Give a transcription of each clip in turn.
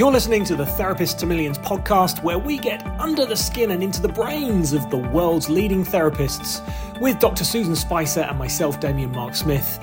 You're listening to the Therapist to Millions podcast, where we get under the skin and into the brains of the world's leading therapists with Dr. Susan Spicer and myself, Damien Mark Smith,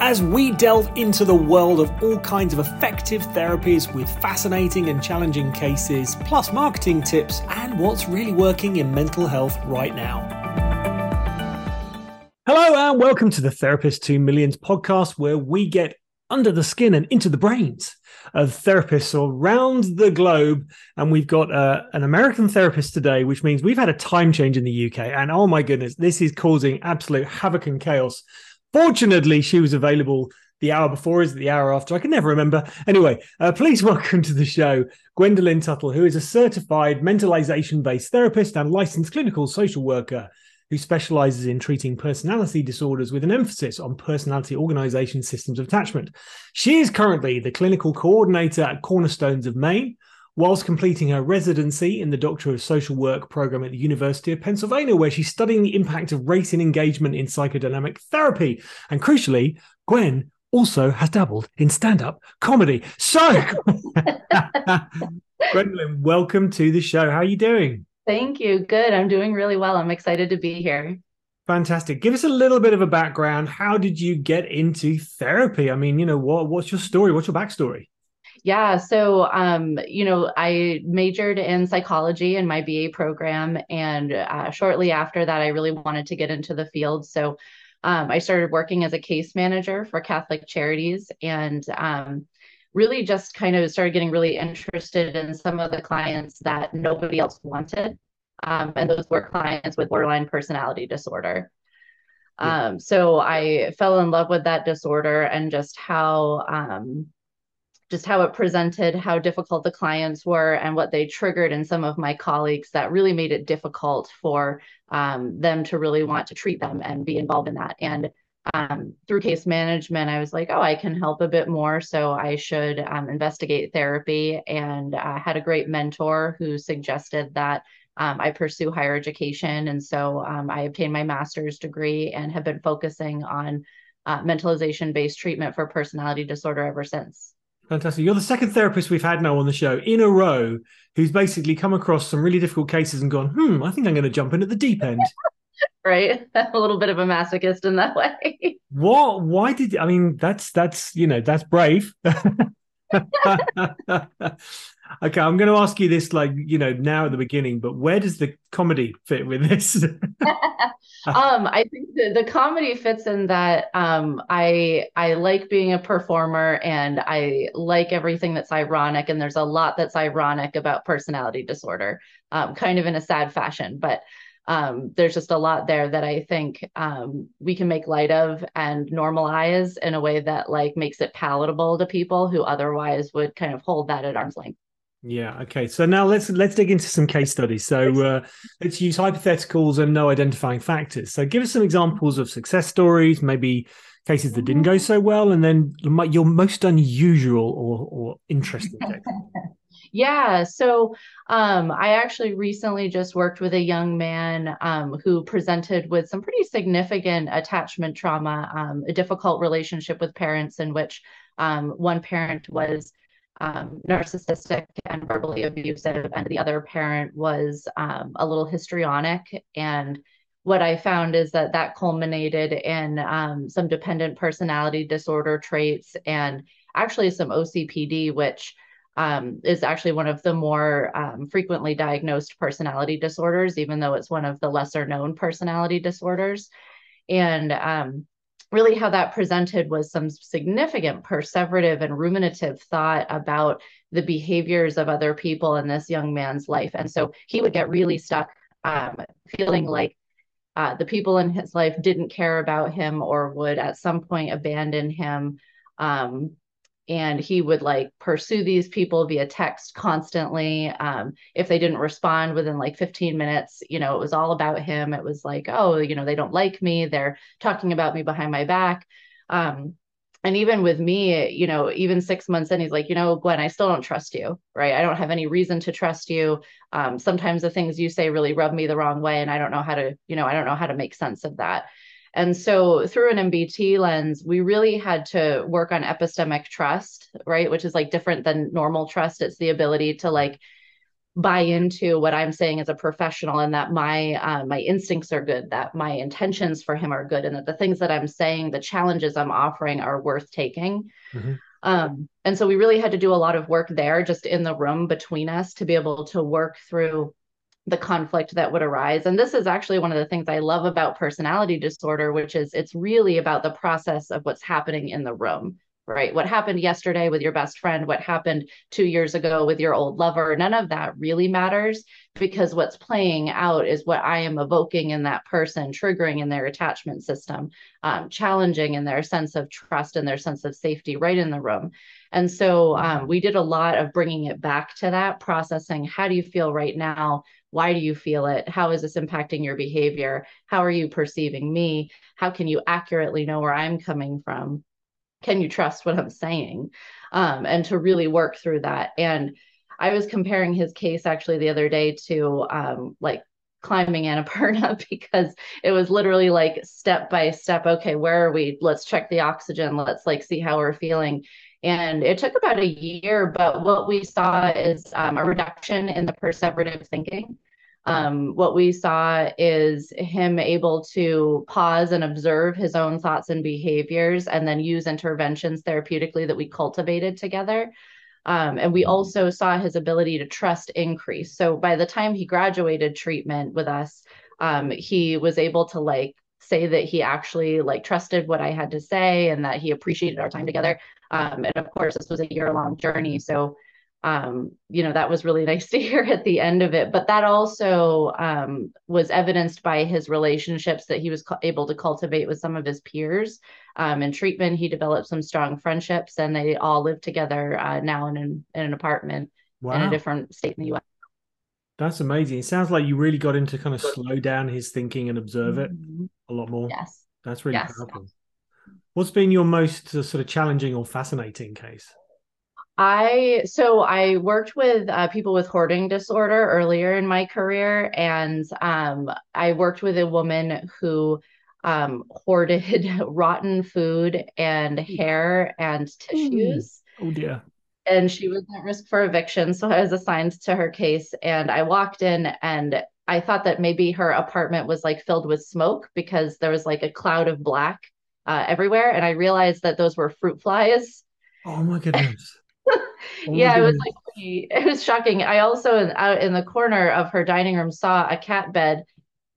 as we delve into the world of all kinds of effective therapies with fascinating and challenging cases, plus marketing tips and what's really working in mental health right now. Hello, and welcome to the Therapist to Millions podcast, where we get under the skin and into the brains of therapists around the globe. And we've got uh, an American therapist today, which means we've had a time change in the UK. And oh my goodness, this is causing absolute havoc and chaos. Fortunately, she was available the hour before, is it the hour after? I can never remember. Anyway, uh, please welcome to the show Gwendolyne Tuttle, who is a certified mentalization based therapist and licensed clinical social worker who specializes in treating personality disorders with an emphasis on personality organization systems of attachment. She is currently the clinical coordinator at Cornerstones of Maine, whilst completing her residency in the Doctor of Social Work program at the University of Pennsylvania, where she's studying the impact of race and engagement in psychodynamic therapy. And crucially, Gwen also has dabbled in stand up comedy. So, Gwendolyne, welcome to the show. How are you doing? Thank you. Good. I'm doing really well. I'm excited to be here. Fantastic. Give us a little bit of a background. How did you get into therapy? I mean, you know, what what's your story? What's your backstory? Yeah, so um, you know, I majored in psychology in my BA program, and uh, shortly after that, I really wanted to get into the field. So um, I started working as a case manager for Catholic Charities, and um, really just kind of started getting really interested in some of the clients that nobody else wanted. Um, and those were clients with borderline personality disorder. Um, so I fell in love with that disorder and just how um, just how it presented, how difficult the clients were, and what they triggered in some of my colleagues that really made it difficult for um, them to really want to treat them and be involved in that. And um, through case management, I was like, oh, I can help a bit more. So I should um, investigate therapy. And I had a great mentor who suggested that um, I pursue higher education. And so um, I obtained my master's degree and have been focusing on uh, mentalization based treatment for personality disorder ever since. Fantastic. You're the second therapist we've had now on the show in a row who's basically come across some really difficult cases and gone, hmm, I think I'm going to jump in at the deep end. right? a little bit of a masochist in that way. What? Why did I mean? That's that's you know that's brave. okay, I'm going to ask you this, like you know, now at the beginning, but where does the comedy fit with this? um, I think the, the comedy fits in that um, I I like being a performer and I like everything that's ironic, and there's a lot that's ironic about personality disorder, um, kind of in a sad fashion, but um, there's just a lot there that I think um, we can make light of and normalize in a way that like makes it palatable to people who otherwise would kind of hold that at arm's length. Yeah. Okay. So now let's let's dig into some case studies. So uh, let's use hypotheticals and no identifying factors. So give us some examples of success stories, maybe cases that didn't go so well, and then your most unusual or or interesting case. Yeah. So um, I actually recently just worked with a young man um, who presented with some pretty significant attachment trauma, um, a difficult relationship with parents in which um, one parent was um, narcissistic and verbally abusive, and the other parent was um, a little histrionic. And what I found is that that culminated in some dependent personality disorder traits and actually some OCPD, which um, is actually one of the more um, frequently diagnosed personality disorders, even though it's one of the lesser known personality disorders. And um, really, how that presented was some significant perseverative and ruminative thought about the behaviors of other people in this young man's life. And so he would get really stuck um, feeling like uh, the people in his life didn't care about him or would at some point abandon him. Um, and he would like pursue these people via text constantly. Um, if they didn't respond within like 15 minutes you know it was all about him. It was like oh you know they don't like me. They're talking about me behind my back. Um, and even with me you know even six months in he's like you know gwen i still don't trust you right? I don't have any reason to trust you. Um, sometimes the things you say really rub me the wrong way and i don't know how to you know i don't know how to make sense of that And so through an MBT lens, we really had to work on epistemic trust, right? Which is like different than normal trust. It's the ability to like buy into what I'm saying as a professional and that my uh, my instincts are good, that my intentions for him are good, and that the things that I'm saying, the challenges I'm offering are worth taking. Mm-hmm. Um, and so we really had to do a lot of work there, just in the room between us, to be able to work through the conflict that would arise. And this is actually one of the things I love about personality disorder, which is it's really about the process of what's happening in the room right? What happened yesterday with your best friend, what happened two years ago with your old lover, none of that really matters because what's playing out is what I am evoking in that person, triggering in their attachment system, um, challenging in their sense of trust and their sense of safety right in the room. And so um, we did a lot of bringing it back to that, processing how do you feel right now? Why do you feel it? How is this impacting your behavior? How are you perceiving me? How can you accurately know where I'm coming from? can you trust what I'm saying? Um, and to really work through that. And I was comparing his case actually the other day to um, like climbing Annapurna because it was literally like step by step. Okay, where are we? Let's check the oxygen. Let's like see how we're feeling. And it took about a year, but what we saw is um, a reduction in the perseverative thinking um, what we saw is him able to pause and observe his own thoughts and behaviors and then use interventions therapeutically that we cultivated together. Um, and we mm-hmm. also saw his ability to trust increase. So by the time he graduated treatment with us, um, he was able to like say that he actually like trusted what I had to say and that he appreciated our time together. Um, and of course, this was a year long journey. So um, you know, that was really nice to hear at the end of it. But that also um, was evidenced by his relationships that he was able to cultivate with some of his peers. Um, in treatment, he developed some strong friendships, and they all live together uh, now in an, in an apartment wow. in a different state in the U.S. That's amazing. It sounds like you really got into kind of slow down his thinking and observe it mm-hmm. a lot more. Yes. That's really yes. powerful. What's been your most uh, sort of challenging or fascinating case? I so I worked with uh, people with hoarding disorder earlier in my career, and um, I worked with a woman who um, hoarded rotten food and hair and tissues. Oh dear. And she was at risk for eviction, so I was assigned to her case. And I walked in, and I thought that maybe her apartment was like filled with smoke because there was like a cloud of black uh, everywhere, and I realized that those were fruit flies. Oh my goodness. Oh yeah, it was like it was shocking. I also out in the corner of her dining room saw a cat bed,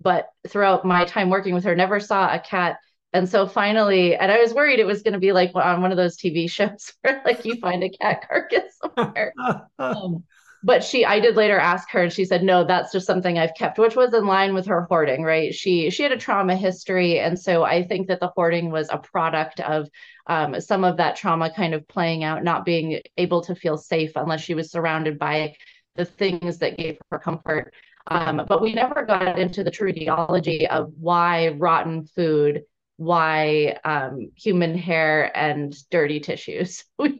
but throughout my time working with her, never saw a cat. And so finally, and I was worried it was going to be like on one of those TV shows where like you find a cat carcass somewhere. um, but she i did later ask her and she said no that's just something i've kept which was in line with her hoarding right she she had a trauma history and so i think that the hoarding was a product of um, some of that trauma kind of playing out not being able to feel safe unless she was surrounded by the things that gave her comfort um, but we never got into the true etiology of why rotten food why um, human hair and dirty tissues. we,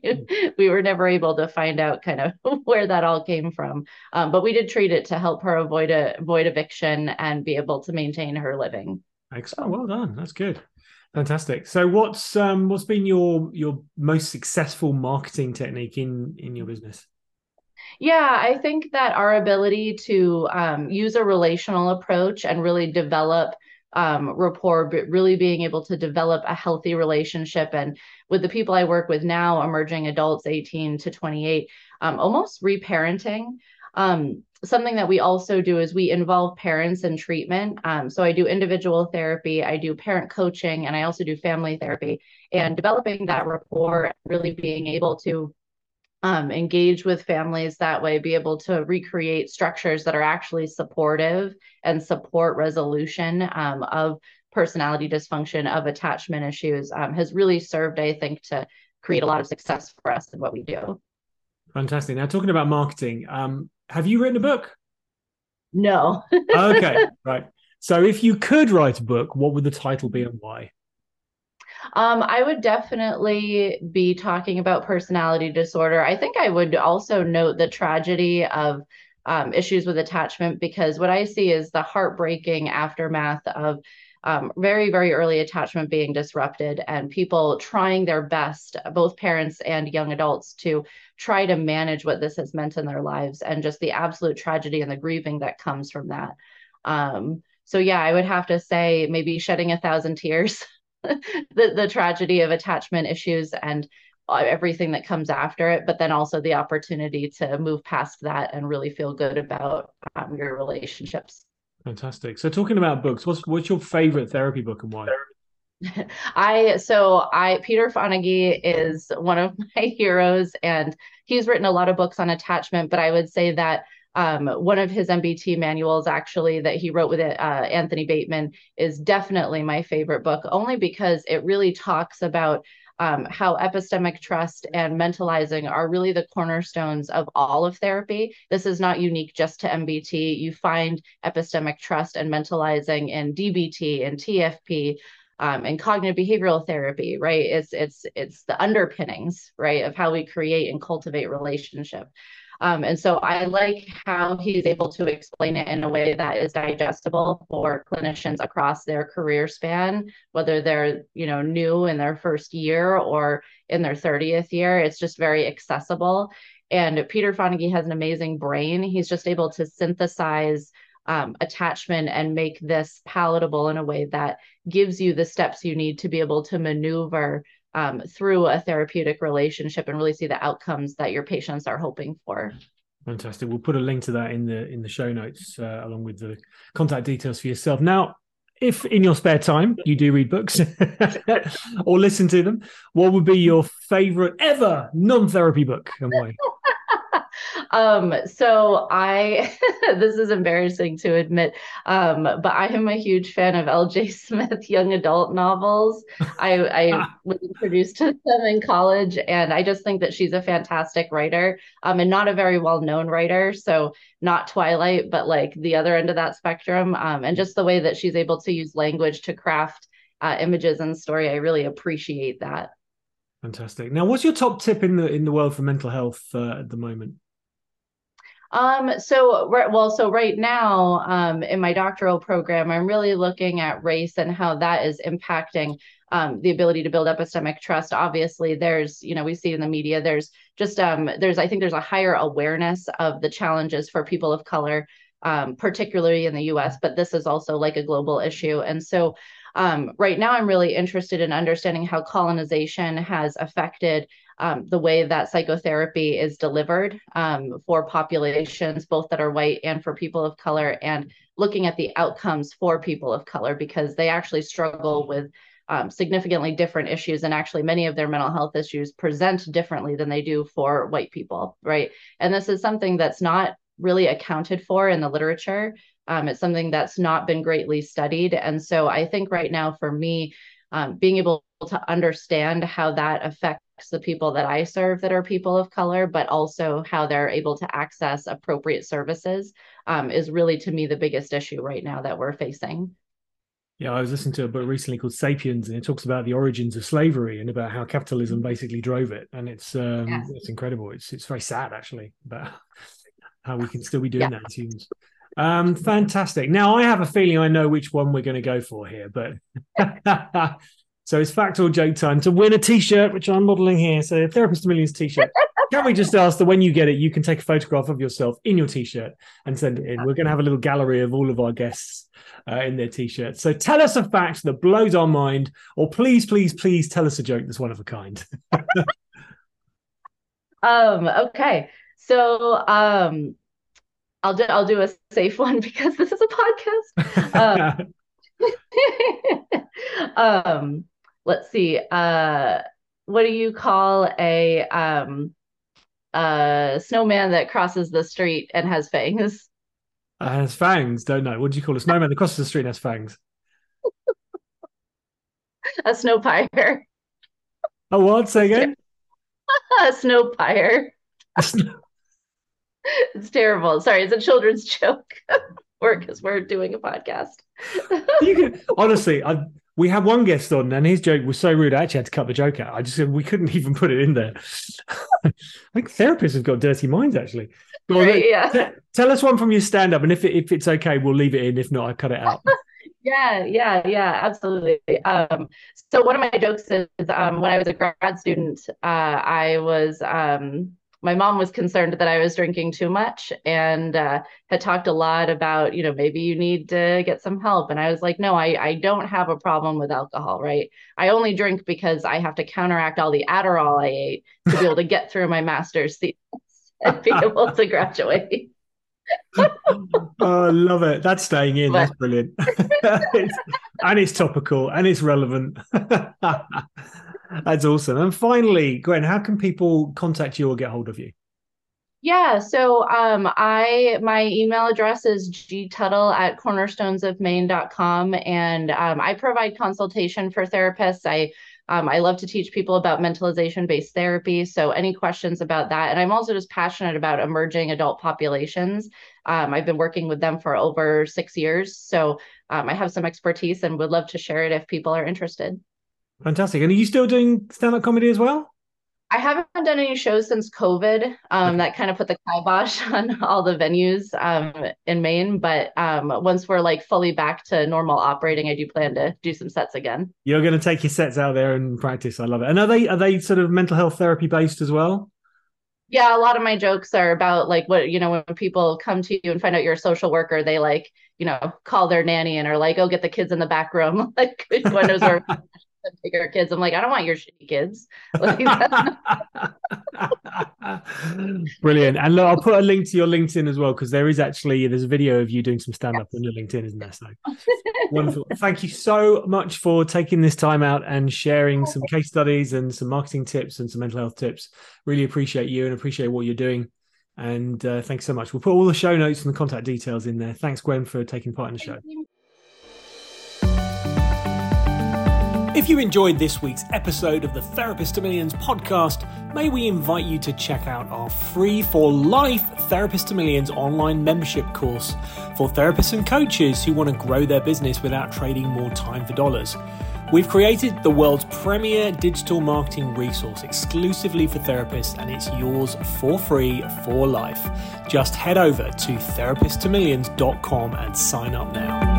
we were never able to find out kind of where that all came from. Um, but we did treat it to help her avoid a, avoid eviction and be able to maintain her living. Excellent. Well done. That's good. Fantastic. So what's um what's been your your most successful marketing technique in in your business? Yeah, I think that our ability to um, use a relational approach and really develop um, rapport, but really being able to develop a healthy relationship. And with the people I work with now, emerging adults 18 to 28, um, almost reparenting. Um, something that we also do is we involve parents in treatment. Um, so I do individual therapy, I do parent coaching, and I also do family therapy. And developing that rapport, really being able to um, engage with families that way, be able to recreate structures that are actually supportive and support resolution um, of personality dysfunction, of attachment issues, um, has really served, I think, to create a lot of success for us in what we do. Fantastic. Now, talking about marketing, um, have you written a book? No. okay, right. So, if you could write a book, what would the title be and why? Um, I would definitely be talking about personality disorder. I think I would also note the tragedy of um, issues with attachment because what I see is the heartbreaking aftermath of um, very, very early attachment being disrupted and people trying their best, both parents and young adults, to try to manage what this has meant in their lives and just the absolute tragedy and the grieving that comes from that. Um, so, yeah, I would have to say maybe shedding a thousand tears, the, the tragedy of attachment issues and uh, everything that comes after it, but then also the opportunity to move past that and really feel good about um, your relationships. Fantastic. So, talking about books, what's what's your favorite therapy book and why? I so I Peter Fonagy is one of my heroes, and he's written a lot of books on attachment. But I would say that um, one of his MBT manuals, actually, that he wrote with it, uh, Anthony Bateman, is definitely my favorite book, only because it really talks about um, how epistemic trust and mentalizing are really the cornerstones of all of therapy. This is not unique just to MBT. You find epistemic trust and mentalizing in DBT and TFP. Um, and cognitive behavioral therapy, right? It's it's it's the underpinnings, right, of how we create and cultivate relationship. Um, and so I like how he's able to explain it in a way that is digestible for clinicians across their career span, whether they're, you know, new in their first year or in their 30th year. It's just very accessible. And Peter Fonagy has an amazing brain. He's just able to synthesize um, attachment and make this palatable in a way that gives you the steps you need to be able to maneuver um, through a therapeutic relationship and really see the outcomes that your patients are hoping for. Fantastic. We'll put a link to that in the in the show notes uh, along with the contact details for yourself. Now, if in your spare time you do read books or listen to them, what would be your favorite ever non-therapy book and why? um, so I, this is embarrassing to admit, um, but I am a huge fan of L.J. Smith young adult novels. I, I was introduced to them in college, and I just think that she's a fantastic writer, um, and not a very well known writer. So not Twilight, but like the other end of that spectrum, um, and just the way that she's able to use language to craft uh, images and story. I really appreciate that. Fantastic. Now, what's your top tip in the in the world for mental health uh, at the moment? Um, so well, so right now, um, in my doctoral program, I'm really looking at race and how that is impacting um, the ability to build epistemic trust. Obviously, there's, you know, we see in the media, there's just um, there's I think there's a higher awareness of the challenges for people of color, um, particularly in the U.S. But this is also like a global issue, and so um, right now, I'm really interested in understanding how colonization has affected um, the way that psychotherapy is delivered um, for populations, both that are white and for people of color, and looking at the outcomes for people of color because they actually struggle with um, significantly different issues. And actually, many of their mental health issues present differently than they do for white people, right? And this is something that's not really accounted for in the literature. Um, it's something that's not been greatly studied. And so I think right now, for me, um, being able to understand how that affects the people that I serve that are people of color, but also how they're able to access appropriate services um, is really, to me, the biggest issue right now that we're facing. Yeah, I was listening to a book recently called Sapiens, and it talks about the origins of slavery and about how capitalism mm-hmm. basically drove it, and it's um, yes. it's incredible. It's it's very sad actually about how we can still be doing yeah. that as humans. Um, fantastic. Now I have a feeling I know which one we're going to go for here, but So it's fact or joke time to win a T-shirt, which I'm modelling here. So Therapist Millions T-shirt. can we just ask that when you get it, you can take a photograph of yourself in your T-shirt and send it in? We're going to have a little gallery of all of our guests uh, in their T-shirts. So tell us a fact that blows our mind, or please, please, please tell us a joke that's one of a kind. um. Okay. So um, I'll do I'll do a safe one because this is a podcast. Um, um let's see uh what do you call a um a snowman that crosses the street and has fangs? Uh, has fangs don't know. What do you call a snowman that crosses the street and has fangs? A snow pyre. A what? Say again? A snow pyre. It's terrible. Sorry it's a children's joke. Or because we're doing a podcast. You can honestly i we had one guest on, and his joke was so rude. I actually had to cut the joke out. I just said we couldn't even put it in there. I think therapists have got dirty minds, actually. Right, yeah. T- tell us one from your stand-up, and if it, if it's okay, we'll leave it in. If not, I cut it out. Yeah, yeah, yeah, absolutely. Um, so one of my jokes is um, when I was a grad student, uh, I was um, my mom was concerned that I was drinking too much and uh, had talked a lot about, you know, maybe you need to get some help. And I was like, no, I, I don't have a problem with alcohol, right? I only drink because I have to counteract all the Adderall I ate to be able to get through my master's thesis and be able to graduate. oh, I love it. That's staying in. That's brilliant. it's, and it's topical and it's relevant. That's awesome. And finally, Gwen, how can people contact you or get hold of you? Yeah, so um, I my email address is gtuttle at cornerstonesofmaine.com, and um, I provide consultation for therapists. I um, I love to teach people about mentalization based therapy. So, any questions about that? And I'm also just passionate about emerging adult populations. Um, I've been working with them for over six years. So, um, I have some expertise and would love to share it if people are interested. Fantastic. And are you still doing stand up comedy as well? I haven't done any shows since COVID. Um, that kind of put the kibosh on all the venues um, in Maine. But um, once we're like fully back to normal operating, I do plan to do some sets again. You're going to take your sets out there and practice. I love it. And are they are they sort of mental health therapy based as well? Yeah, a lot of my jokes are about like what you know when people come to you and find out you're a social worker, they like you know call their nanny and are like, "Oh, get the kids in the back room." like, one knows where take our kids. I'm like, I don't want your shitty kids. Brilliant. And look, I'll put a link to your LinkedIn as well because there is actually there's a video of you doing some stand up yes. on your LinkedIn, isn't there? So wonderful. Thank you so much for taking this time out and sharing some case studies and some marketing tips and some mental health tips. Really appreciate you and appreciate what you're doing. And uh, thanks so much. We'll put all the show notes and the contact details in there. Thanks, Gwen, for taking part in the show. If you enjoyed this week's episode of the Therapist to Millions podcast, may we invite you to check out our free for life Therapist to Millions online membership course for therapists and coaches who want to grow their business without trading more time for dollars. We've created the world's premier digital marketing resource exclusively for therapists, and it's yours for free for life. Just head over to therapisttomillions.com and sign up now.